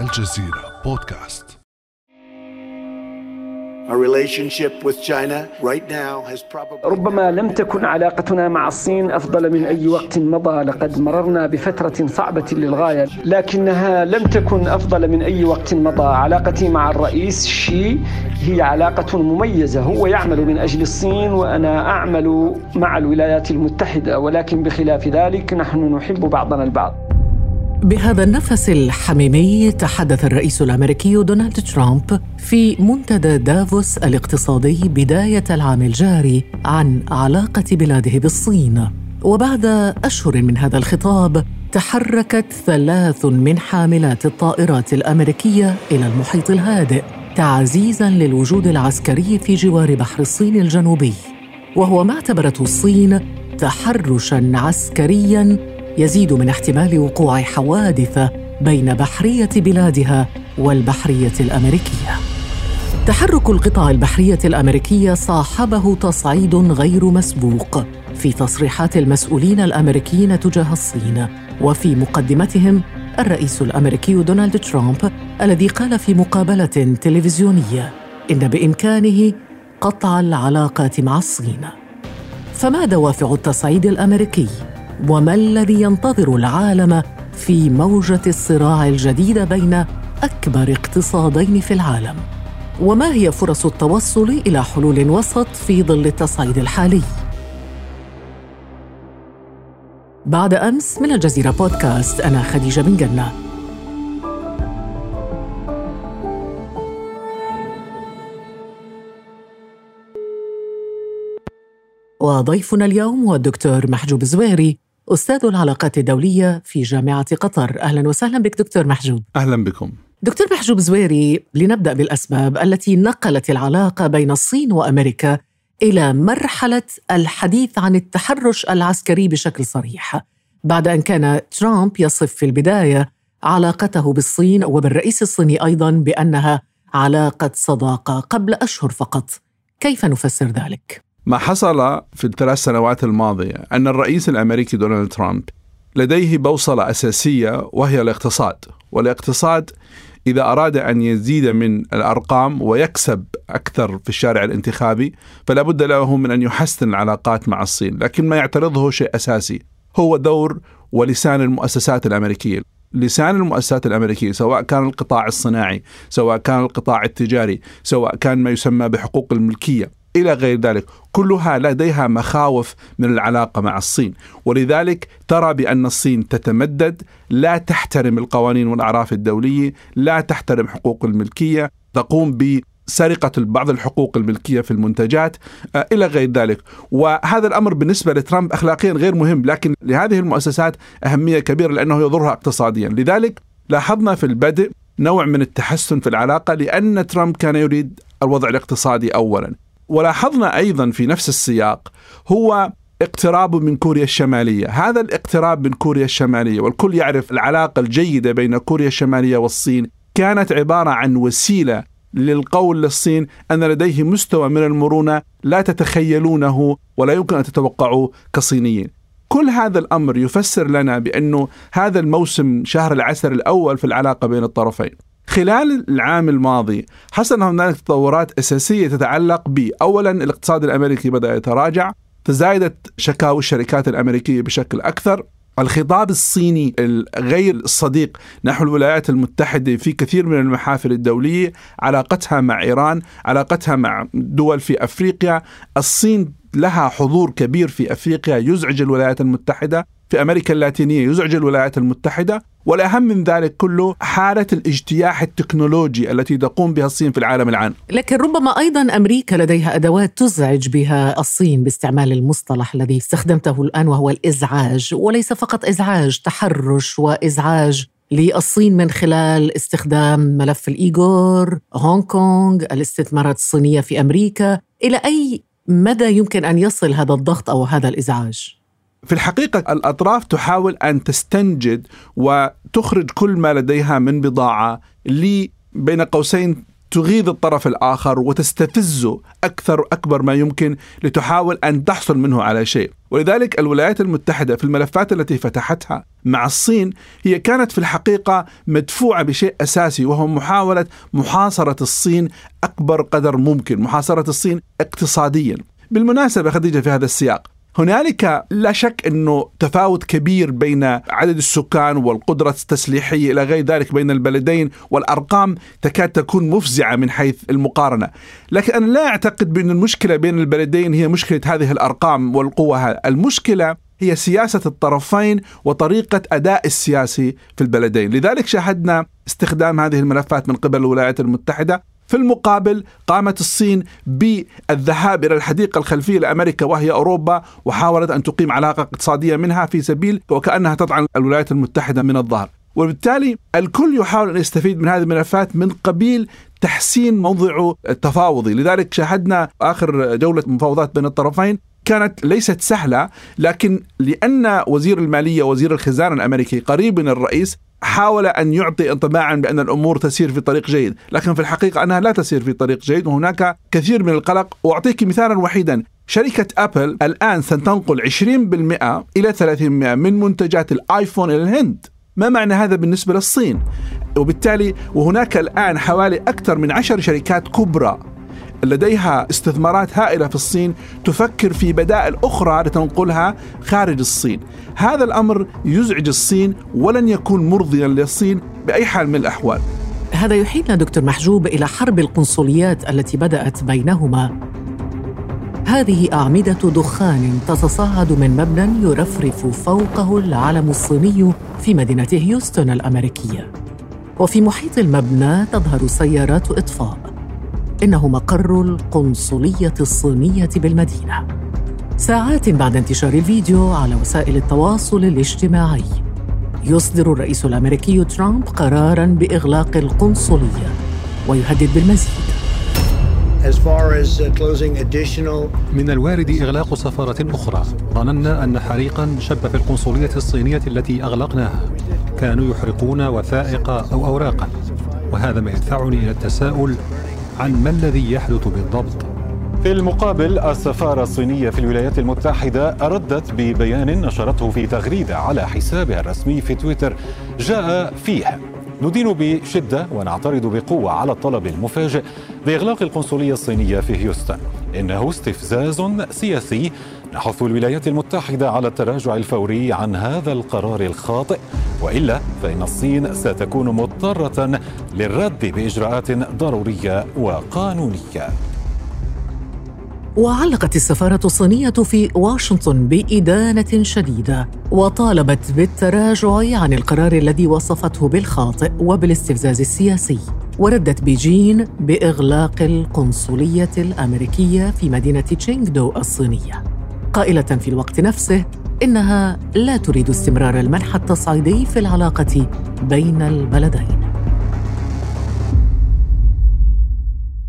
الجزيرة بودكاست. ربما لم تكن علاقتنا مع الصين أفضل من أي وقت مضى لقد مررنا بفترة صعبة للغاية لكنها لم تكن أفضل من أي وقت مضى. علاقتي مع الرئيس شي هي علاقة مميزة هو يعمل من أجل الصين وأنا أعمل مع الولايات المتحدة ولكن بخلاف ذلك نحن نحب بعضنا البعض. بهذا النفس الحميمي تحدث الرئيس الأمريكي دونالد ترامب في منتدى دافوس الاقتصادي بداية العام الجاري عن علاقة بلاده بالصين. وبعد أشهر من هذا الخطاب تحركت ثلاث من حاملات الطائرات الأمريكية إلى المحيط الهادئ تعزيزا للوجود العسكري في جوار بحر الصين الجنوبي. وهو ما اعتبرته الصين تحرشا عسكريا يزيد من احتمال وقوع حوادث بين بحرية بلادها والبحرية الأمريكية. تحرك القطع البحرية الأمريكية صاحبه تصعيد غير مسبوق في تصريحات المسؤولين الأمريكيين تجاه الصين وفي مقدمتهم الرئيس الأمريكي دونالد ترامب الذي قال في مقابلة تلفزيونية إن بإمكانه قطع العلاقات مع الصين. فما دوافع التصعيد الأمريكي؟ وما الذي ينتظر العالم في موجة الصراع الجديد بين أكبر اقتصادين في العالم؟ وما هي فرص التوصل إلى حلول وسط في ظل التصعيد الحالي؟ بعد أمس من الجزيرة بودكاست أنا خديجة بن جنة. وضيفنا اليوم هو الدكتور محجوب زويري أستاذ العلاقات الدولية في جامعة قطر. أهلا وسهلا بك دكتور محجوب. أهلا بكم. دكتور محجوب زويري لنبدأ بالأسباب التي نقلت العلاقة بين الصين وأمريكا إلى مرحلة الحديث عن التحرش العسكري بشكل صريح بعد أن كان ترامب يصف في البداية علاقته بالصين وبالرئيس الصيني أيضا بأنها علاقة صداقة قبل أشهر فقط. كيف نفسر ذلك؟ ما حصل في الثلاث سنوات الماضية أن الرئيس الأمريكي دونالد ترامب لديه بوصلة أساسية وهي الاقتصاد والاقتصاد إذا أراد أن يزيد من الأرقام ويكسب أكثر في الشارع الانتخابي فلا بد له من أن يحسن العلاقات مع الصين لكن ما يعترضه شيء أساسي هو دور ولسان المؤسسات الأمريكية. لسان المؤسسات الأمريكية سواء كان القطاع الصناعي، سواء كان القطاع التجاري، سواء كان ما يسمى بحقوق الملكية، إلى غير ذلك. كلها لديها مخاوف من العلاقة مع الصين. ولذلك ترى بأن الصين تتمدد لا تحترم القوانين والأعراف الدولية لا تحترم حقوق الملكية. تقوم ب سرقة بعض الحقوق الملكية في المنتجات آه، إلى غير ذلك. وهذا الأمر بالنسبة لترامب أخلاقيا غير مهم لكن لهذه المؤسسات أهمية كبيرة لأنه يضرها اقتصاديا. لذلك لاحظنا في البدء نوع من التحسن في العلاقة لأن ترامب كان يريد الوضع الاقتصادي أولا. ولاحظنا أيضا في نفس السياق هو اقتراب من كوريا الشمالية، هذا الاقتراب من كوريا الشمالية والكل يعرف العلاقة الجيدة بين كوريا الشمالية والصين كانت عبارة عن وسيلة للقول للصين أن لديه مستوى من المرونة لا تتخيلونه ولا يمكن أن تتوقعوه كصينيين. كل هذا الأمر يفسر لنا بأنه هذا الموسم شهر العسل الأول في العلاقة بين الطرفين. خلال العام الماضي حصل هناك تطورات أساسية تتعلق ب أولا الاقتصاد الأمريكي بدأ يتراجع تزايدت شكاوى الشركات الأمريكية بشكل أكثر الخطاب الصيني الغير الصديق نحو الولايات المتحدة في كثير من المحافل الدولية علاقتها مع إيران علاقتها مع دول في أفريقيا الصين لها حضور كبير في أفريقيا يزعج الولايات المتحدة. في أمريكا اللاتينية يزعج الولايات المتحدة والأهم من ذلك كله حالة الاجتياح التكنولوجي التي تقوم بها الصين في العالم الآن لكن ربما أيضا أمريكا لديها أدوات تزعج بها الصين باستعمال المصطلح الذي استخدمته الآن وهو الإزعاج وليس فقط إزعاج تحرش وإزعاج للصين من خلال استخدام ملف الإيغور هونغ كونغ الاستثمارات الصينية في أمريكا إلى أي مدى يمكن أن يصل هذا الضغط أو هذا الإزعاج؟ في الحقيقة الأطراف تحاول أن تستنجد وتخرج كل ما لديها من بضاعة بين قوسين تغيظ الطرف الآخر وتستفزه أكثر وأكبر ما يمكن لتحاول أن تحصل منه على شيء. ولذلك الولايات المتحدة في الملفات التي فتحتها مع الصين هي كانت في الحقيقة مدفوعة بشيء أساسي وهو محاولة محاصرة الصين أكبر قدر ممكن محاصرة الصين اقتصاديا. بالمناسبة خديجة في هذا السياق هنالك لا شك إنه تفاوت كبير بين عدد السكان والقدرة التسليحية إلى غير ذلك بين البلدين والأرقام تكاد تكون مفزعة من حيث المقارنة، لكن أنا لا أعتقد بأن المشكلة بين البلدين هي مشكلة هذه الأرقام والقوة، المشكلة هي سياسة الطرفين وطريقة أداء السياسي في البلدين، لذلك شاهدنا استخدام هذه الملفات من قبل الولايات المتحدة في المقابل قامت الصين بالذهاب إلى الحديقة الخلفية لأمريكا وهي أوروبا وحاولت أن تقيم علاقة اقتصادية منها في سبيل وكأنها تطعن الولايات المتحدة من الظهر. وبالتالي الكل يحاول أن يستفيد من هذه الملفات من قبيل تحسين موضعه التفاوضي، لذلك شاهدنا آخر جولة مفاوضات بين الطرفين كانت ليست سهلة لكن لأن وزير المالية وزير الخزانة الأمريكي قريب من الرئيس حاول أن يعطي انطباعا بأن الأمور تسير في طريق جيد، لكن في الحقيقة أنها لا تسير في طريق جيد وهناك كثير من القلق. وأعطيك مثالا وحيدا. شركة أبل الآن ستنقل 20% إلى 30% من منتجات الآيفون إلى الهند. ما معنى هذا بالنسبة للصين؟ وبالتالي وهناك الآن حوالي أكثر من عشر شركات كبرى لديها استثمارات هائلة في الصين تفكر في بدائل أخرى لتنقلها خارج الصين. هذا الأمر يزعج الصين ولن يكون مرضيا للصين بأي حال من الأحوال. هذا يحيلنا دكتور محجوب إلى حرب القنصليات التي بدأت بينهما. هذه أعمدة دخان تتصاعد من مبنى يرفرف فوقه العلم الصيني في مدينة هيوستن الأمريكية. وفي محيط المبنى تظهر سيارات إطفاء إنه مقر القنصلية الصينية بالمدينة. ساعات بعد انتشار الفيديو على وسائل التواصل الاجتماعي يصدر الرئيس الأمريكي ترامب قرارا بإغلاق القنصلية ويهدد بالمزيد. Uh, من الوارد إغلاق سفارة أخرى ظننا أن حريقا شب في القنصلية الصينية التي أغلقناها. كانوا يحرقون وثائق أو أوراقا وهذا ما يدفعني إلى التساؤل عن ما الذي يحدث بالضبط. في المقابل السفارة الصينية في الولايات المتحدة ردت ببيان نشرته في تغريدة على حسابها الرسمي في تويتر. جاء فيه ندين بشدة ونعترض بقوة على الطلب المفاجئ بإغلاق القنصلية الصينية في هيوستن. إنه استفزاز سياسي نحث الولايات المتحدة على التراجع الفوري عن هذا القرار الخاطئ. وإلا فإن الصين ستكون مضطرة للرد بإجراءات ضرورية وقانونية. وعلقت السفارة الصينية في واشنطن بإدانة شديدة وطالبت بالتراجع عن القرار الذي وصفته بالخاطئ وبالاستفزاز السياسي وردت بيجين بإغلاق القنصلية الأمريكية في مدينة تشينغدو الصينية قائلة في الوقت نفسه إنها لا تريد استمرار المنح التصعيدي في العلاقة بين البلدين.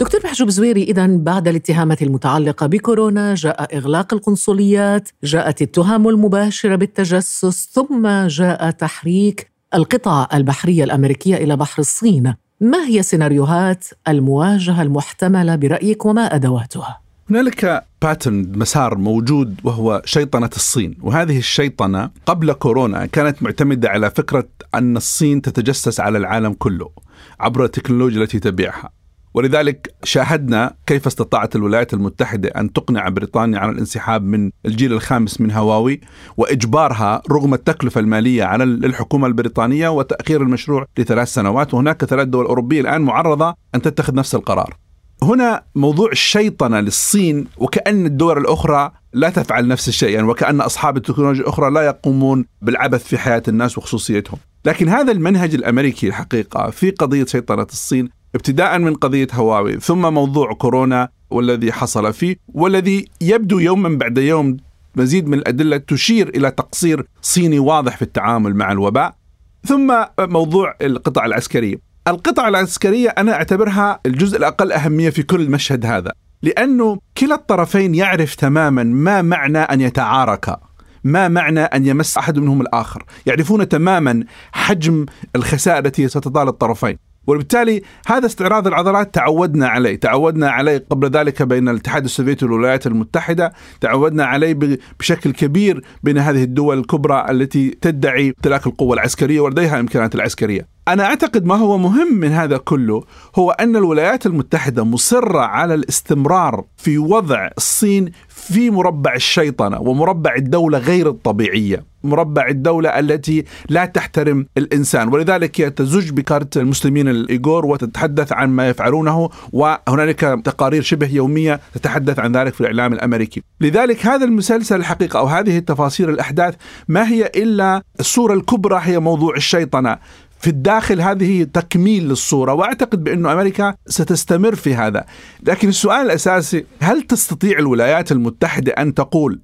دكتور محجوب زويري إذا بعد الاتهامات المتعلقة بكورونا جاء إغلاق القنصليات، جاءت التهم المباشرة بالتجسس، ثم جاء تحريك القطع البحرية الأمريكية إلى بحر الصين. ما هي سيناريوهات المواجهة المحتملة برأيك وما أدواتها؟ هنالك باترن مسار موجود وهو شيطنة الصين وهذه الشيطنة قبل كورونا كانت معتمدة على فكرة أن الصين تتجسس على العالم كله عبر التكنولوجيا التي تبيعها ولذلك شاهدنا كيف استطاعت الولايات المتحدة أن تقنع بريطانيا على الانسحاب من الجيل الخامس من هواوي وإجبارها رغم التكلفة المالية على الحكومة البريطانية وتأخير المشروع لثلاث سنوات وهناك ثلاث دول أوروبية الآن معرضة أن تتخذ نفس القرار. هنا موضوع الشيطنة للصين وكأن الدول الأخرى لا تفعل نفس الشيء يعني وكأن أصحاب التكنولوجيا الأخرى لا يقومون بالعبث في حياة الناس وخصوصيتهم. لكن هذا المنهج الأمريكي الحقيقة في قضية سيطره الصين ابتداء من قضية هواوي ثم موضوع كورونا والذي حصل فيه والذي يبدو يوما بعد يوم مزيد من الأدلة تشير إلى تقصير صيني واضح في التعامل مع الوباء. ثم موضوع القطع العسكرية. القطع العسكرية أنا أعتبرها الجزء الأقل أهمية في كل المشهد هذا لأنه كلا الطرفين يعرف تماما ما معنى أن يتعاركا ما معنى أن يمس أحد منهم الآخر. يعرفون تماما حجم الخسائر التي ستطال الطرفين. وبالتالي هذا استعراض العضلات تعودنا عليه تعودنا عليه قبل ذلك بين الاتحاد السوفيتي والولايات المتحدة تعودنا عليه بشكل كبير بين هذه الدول الكبرى التي تدعي امتلاك القوة العسكرية ولديها إمكانات العسكرية. أنا أعتقد ما هو مهم من هذا كله هو أن الولايات المتحدة مصرة على الاستمرار في وضع الصين في مربع الشيطنة ومربع الدولة غير الطبيعية مربع الدولة التي لا تحترم الإنسان ولذلك هي تزج بكارت المسلمين الإيغور وتتحدث عن ما يفعلونه وهنالك تقارير شبه يومية تتحدث عن ذلك في الإعلام الأمريكي. لذلك هذا المسلسل الحقيقة أو هذه التفاصيل الأحداث ما هي إلا الصورة الكبرى هي موضوع الشيطنة. في الداخل هذه تكميل للصورة وأعتقد بأن أمريكا ستستمر في هذا. لكن السؤال الأساسي هل تستطيع الولايات المتحدة أن تقول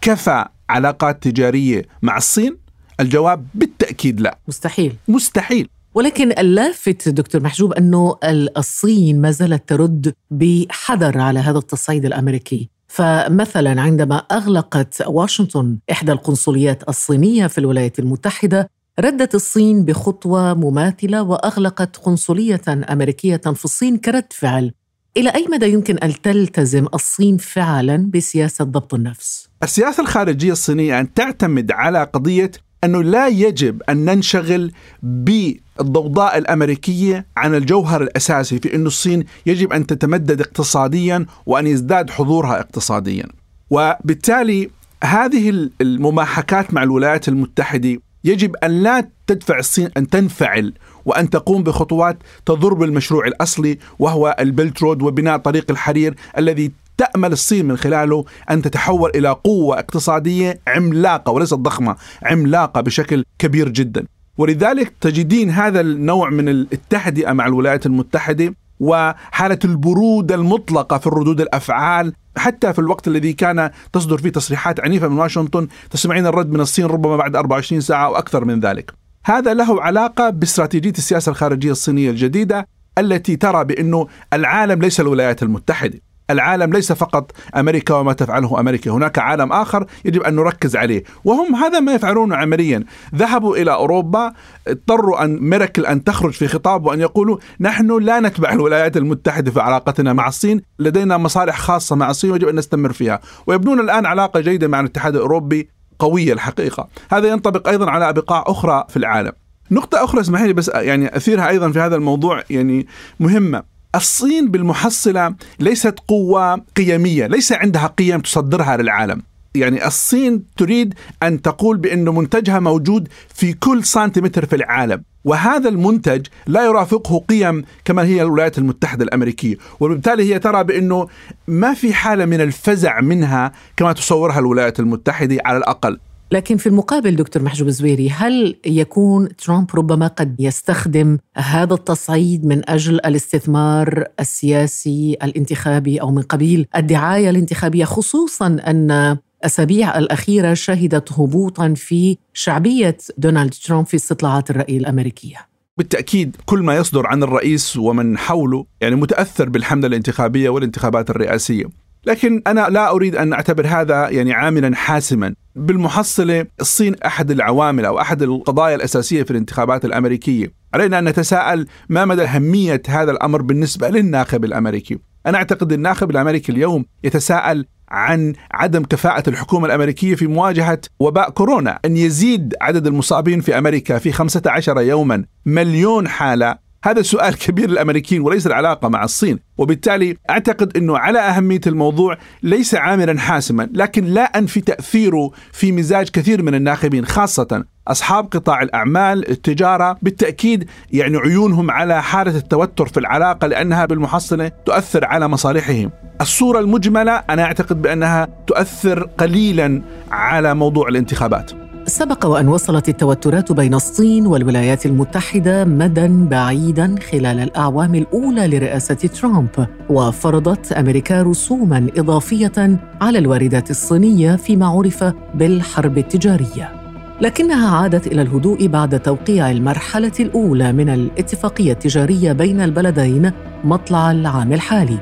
كفى علاقات تجارية مع الصين؟ الجواب بالتأكيد لا. مستحيل. مستحيل. ولكن اللافت دكتور محجوب أنه الصين ما زالت ترد بحذر على هذا التصعيد الأمريكي. فمثلا عندما أغلقت واشنطن إحدى القنصليات الصينية في الولايات المتحدة ردت الصين بخطوة مماثلة وأغلقت قنصلية أمريكية في الصين كرد فعل إلى أي مدى يمكن أن تلتزم الصين فعلا بسياسة ضبط النفس؟ السياسة الخارجية الصينية أن تعتمد على قضية أنه لا يجب أن ننشغل بالضوضاء الأمريكية عن الجوهر الأساسي في أن الصين يجب أن تتمدد اقتصاديا وأن يزداد حضورها اقتصاديا وبالتالي هذه المماحكات مع الولايات المتحدة يجب أن لا تدفع الصين أن تنفعل وأن تقوم بخطوات تضر بالمشروع الأصلي وهو البلت رود وبناء طريق الحرير الذي تأمل الصين من خلاله أن تتحول إلى قوة اقتصادية عملاقة وليست ضخمة عملاقة بشكل كبير جدا. ولذلك تجدين هذا النوع من التهدئة مع الولايات المتحدة وحالة البرودة المطلقة في ردود الأفعال حتى في الوقت الذي كان تصدر فيه تصريحات عنيفة من واشنطن تسمعين الرد من الصين ربما بعد 24 ساعة أو أكثر من ذلك. هذا له علاقة باستراتيجية السياسة الخارجية الصينية الجديدة التي ترى بأنه العالم ليس الولايات المتحدة. العالم ليس فقط أمريكا وما تفعله أمريكا، هناك عالم آخر يجب أن نركز عليه، وهم هذا ما يفعلونه عمليا، ذهبوا إلى أوروبا اضطروا أن ميركل أن تخرج في خطاب وأن يقولوا نحن لا نتبع الولايات المتحدة في علاقتنا مع الصين، لدينا مصالح خاصة مع الصين ويجب أن نستمر فيها، ويبنون الآن علاقة جيدة مع الاتحاد الأوروبي قوية الحقيقة، هذا ينطبق أيضا على بقاع أخرى في العالم. نقطة أخرى اسمحي لي بس يعني أثيرها أيضا في هذا الموضوع يعني مهمة. الصين بالمحصلة ليست قوة قيمية ليس عندها قيم تصدرها للعالم. يعني الصين تريد أن تقول بأن منتجها موجود في كل سنتيمتر في العالم وهذا المنتج لا يرافقه قيم كما هي الولايات المتحدة الأمريكية. وبالتالي هي ترى بأنه ما في حالة من الفزع منها كما تصورها الولايات المتحدة على الأقل. لكن في المقابل دكتور محجوب زويري هل يكون ترامب ربما قد يستخدم هذا التصعيد من أجل الاستثمار السياسي الانتخابي أو من قبيل الدعاية الانتخابية خصوصا أن الاسابيع الأخيرة شهدت هبوطا في شعبية دونالد ترامب في استطلاعات الرأي الأمريكية؟ بالتأكيد كل ما يصدر عن الرئيس ومن حوله يعني متأثر بالحملة الانتخابية والانتخابات الرئاسية. لكن أنا لا أريد أن أعتبر هذا يعني عاملا حاسما. بالمحصلة الصين أحد العوامل أو أحد القضايا الأساسية في الانتخابات الأمريكية. علينا أن نتساءل ما مدى أهمية هذا الأمر بالنسبة للناخب الأمريكي. أنا أعتقد الناخب الأمريكي اليوم يتساءل عن عدم كفاءة الحكومة الأمريكية في مواجهة وباء كورونا. أن يزيد عدد المصابين في أمريكا في 15 يوما مليون حالة هذا سؤال كبير للأمريكيين وليس العلاقة مع الصين، وبالتالي أعتقد إنه على أهمية الموضوع ليس عاملا حاسما، لكن لا أنفي تأثيره في مزاج كثير من الناخبين خاصة أصحاب قطاع الأعمال، التجارة، بالتأكيد يعني عيونهم على حالة التوتر في العلاقة لأنها بالمحصلة تؤثر على مصالحهم. الصورة المجملة أنا أعتقد بأنها تؤثر قليلا على موضوع الانتخابات. سبق وأن وصلت التوترات بين الصين والولايات المتحدة مدى بعيدا خلال الأعوام الأولى لرئاسة ترامب وفرضت أمريكا رسوما إضافية على الواردات الصينية فيما عرف بالحرب التجارية. لكنها عادت إلى الهدوء بعد توقيع المرحلة الأولى من الاتفاقية التجارية بين البلدين مطلع العام الحالي.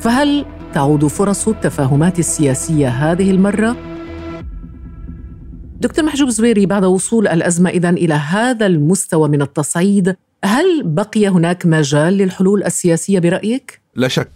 فهل تعود فرص التفاهمات السياسية هذه المرة؟ دكتور محجوب زويري بعد وصول الأزمة إذا إلى هذا المستوى من التصعيد هل بقي هناك مجال للحلول السياسية برأيك؟ لا شك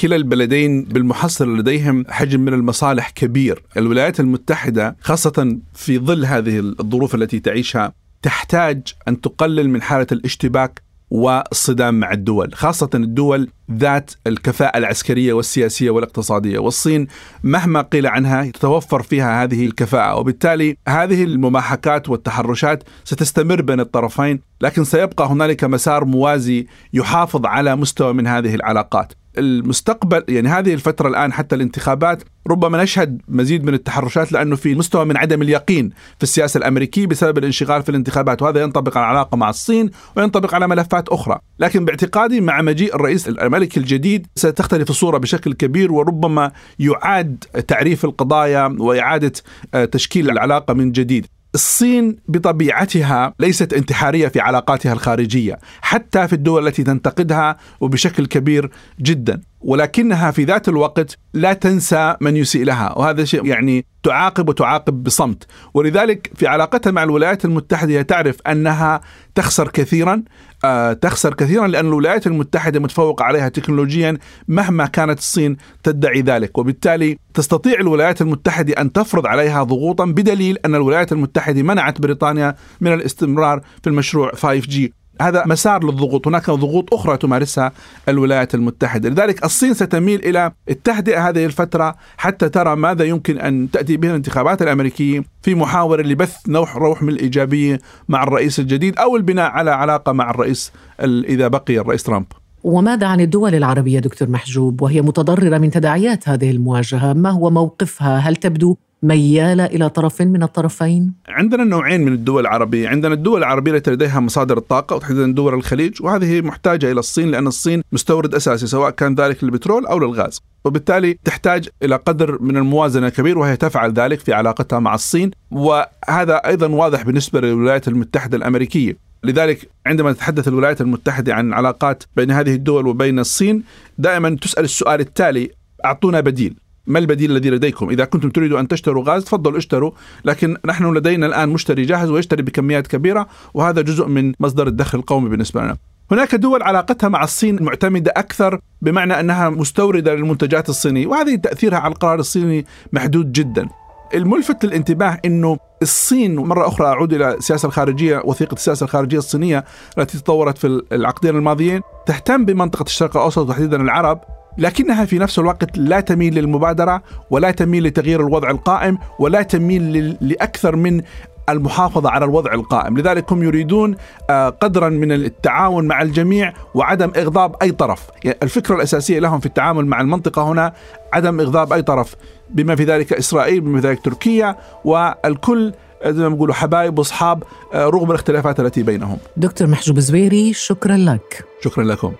كلا البلدين بالمحصلة لديهم حجم من المصالح كبير الولايات المتحدة خاصة في ظل هذه الظروف التي تعيشها تحتاج أن تقلل من حالة الاشتباك والصدام مع الدول خاصة الدول ذات الكفاءة العسكرية والسياسية والاقتصادية. والصين مهما قيل عنها تتوفر فيها هذه الكفاءة وبالتالي هذه المماحكات والتحرشات ستستمر بين الطرفين لكن سيبقى هنالك مسار موازي يحافظ على مستوى من هذه العلاقات. المستقبل يعني هذه الفترة الآن حتى الانتخابات ربما نشهد مزيد من التحرشات لأنه في مستوى من عدم اليقين في السياسة الأمريكية بسبب الانشغال في الانتخابات وهذا ينطبق على العلاقة مع الصين وينطبق على ملفات أخرى. لكن باعتقادي مع مجيء الرئيس الأمريكي الجديد ستختلف الصورة بشكل كبير وربما يعاد تعريف القضايا وإعادة آه، تشكيل العلاقة من جديد. الصين بطبيعتها ليست انتحارية في علاقاتها الخارجية، حتى في الدول التي تنتقدها وبشكل كبير جدا، ولكنها في ذات الوقت لا تنسى من يسيء لها، وهذا شيء يعني تعاقب وتعاقب بصمت، ولذلك في علاقتها مع الولايات المتحدة تعرف أنها تخسر كثيرا آه، تخسر كثيرا لأن الولايات المتحدة متفوقة عليها تكنولوجيا مهما كانت الصين تدعي ذلك. وبالتالي تستطيع الولايات المتحدة أن تفرض عليها ضغوطا بدليل أن الولايات المتحدة منعت بريطانيا من الاستمرار في المشروع 5G هذا مسار للضغوط. هناك ضغوط أخرى تمارسها الولايات المتحدة. لذلك الصين ستميل إلى التهدئة هذه الفترة حتى ترى ماذا يمكن أن تأتي به الانتخابات الأمريكية في محاولة لبث نوح روح من الإيجابية مع الرئيس الجديد أو البناء على علاقة مع الرئيس إذا بقي الرئيس ترامب. وماذا عن الدول العربية دكتور محجوب؟ وهي متضررة من تداعيات هذه المواجهة. ما هو موقفها؟ هل تبدو ميالة إلى طرف من الطرفين؟ عندنا نوعين من الدول العربية. عندنا الدول العربية التي لديها مصادر الطاقة وتحديدا دول الخليج وهذه محتاجة إلى الصين لأن الصين مستورد أساسي سواء كان ذلك للبترول أو للغاز. وبالتالي تحتاج إلى قدر من الموازنة كبير وهي تفعل ذلك في علاقتها مع الصين. وهذا أيضا واضح بالنسبة للولايات المتحدة الأمريكية. لذلك عندما تتحدث الولايات المتحدة عن علاقات بين هذه الدول وبين الصين دائما تسأل السؤال التالي أعطونا بديل. ما البديل الذي لديكم؟ إذا كنتم تريدوا أن تشتروا غاز تفضلوا اشتروا. لكن نحن لدينا الآن مشتري جاهز ويشتري بكميات كبيرة وهذا جزء من مصدر الدخل القومي بالنسبة لنا. هناك دول علاقتها مع الصين معتمدة أكثر بمعنى أنها مستوردة للمنتجات الصينية وهذه تأثيرها على القرار الصيني محدود جدا. الملفت للانتباه إنه الصين مرة أخرى أعود إلى السياسة الخارجية وثيقة السياسة الخارجية الصينية التي تطورت في العقدين الماضيين تهتم بمنطقة الشرق الأوسط وتحديدا العرب لكنها في نفس الوقت لا تميل للمبادرة ولا تميل لتغيير الوضع القائم ولا تميل لأكثر من المحافظة على الوضع القائم لذلك هم يريدون آه، قدرا من التعاون مع الجميع وعدم إغضاب أي طرف يعني الفكرة الأساسية لهم في التعامل مع المنطقة هنا عدم إغضاب أي طرف بما في ذلك إسرائيل بما في ذلك تركيا والكل زي ما بيقولوا حبايب وأصحاب آه، رغم الاختلافات التي بينهم. دكتور محجوب زويري شكرا لك. شكرا لكم.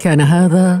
كان هذا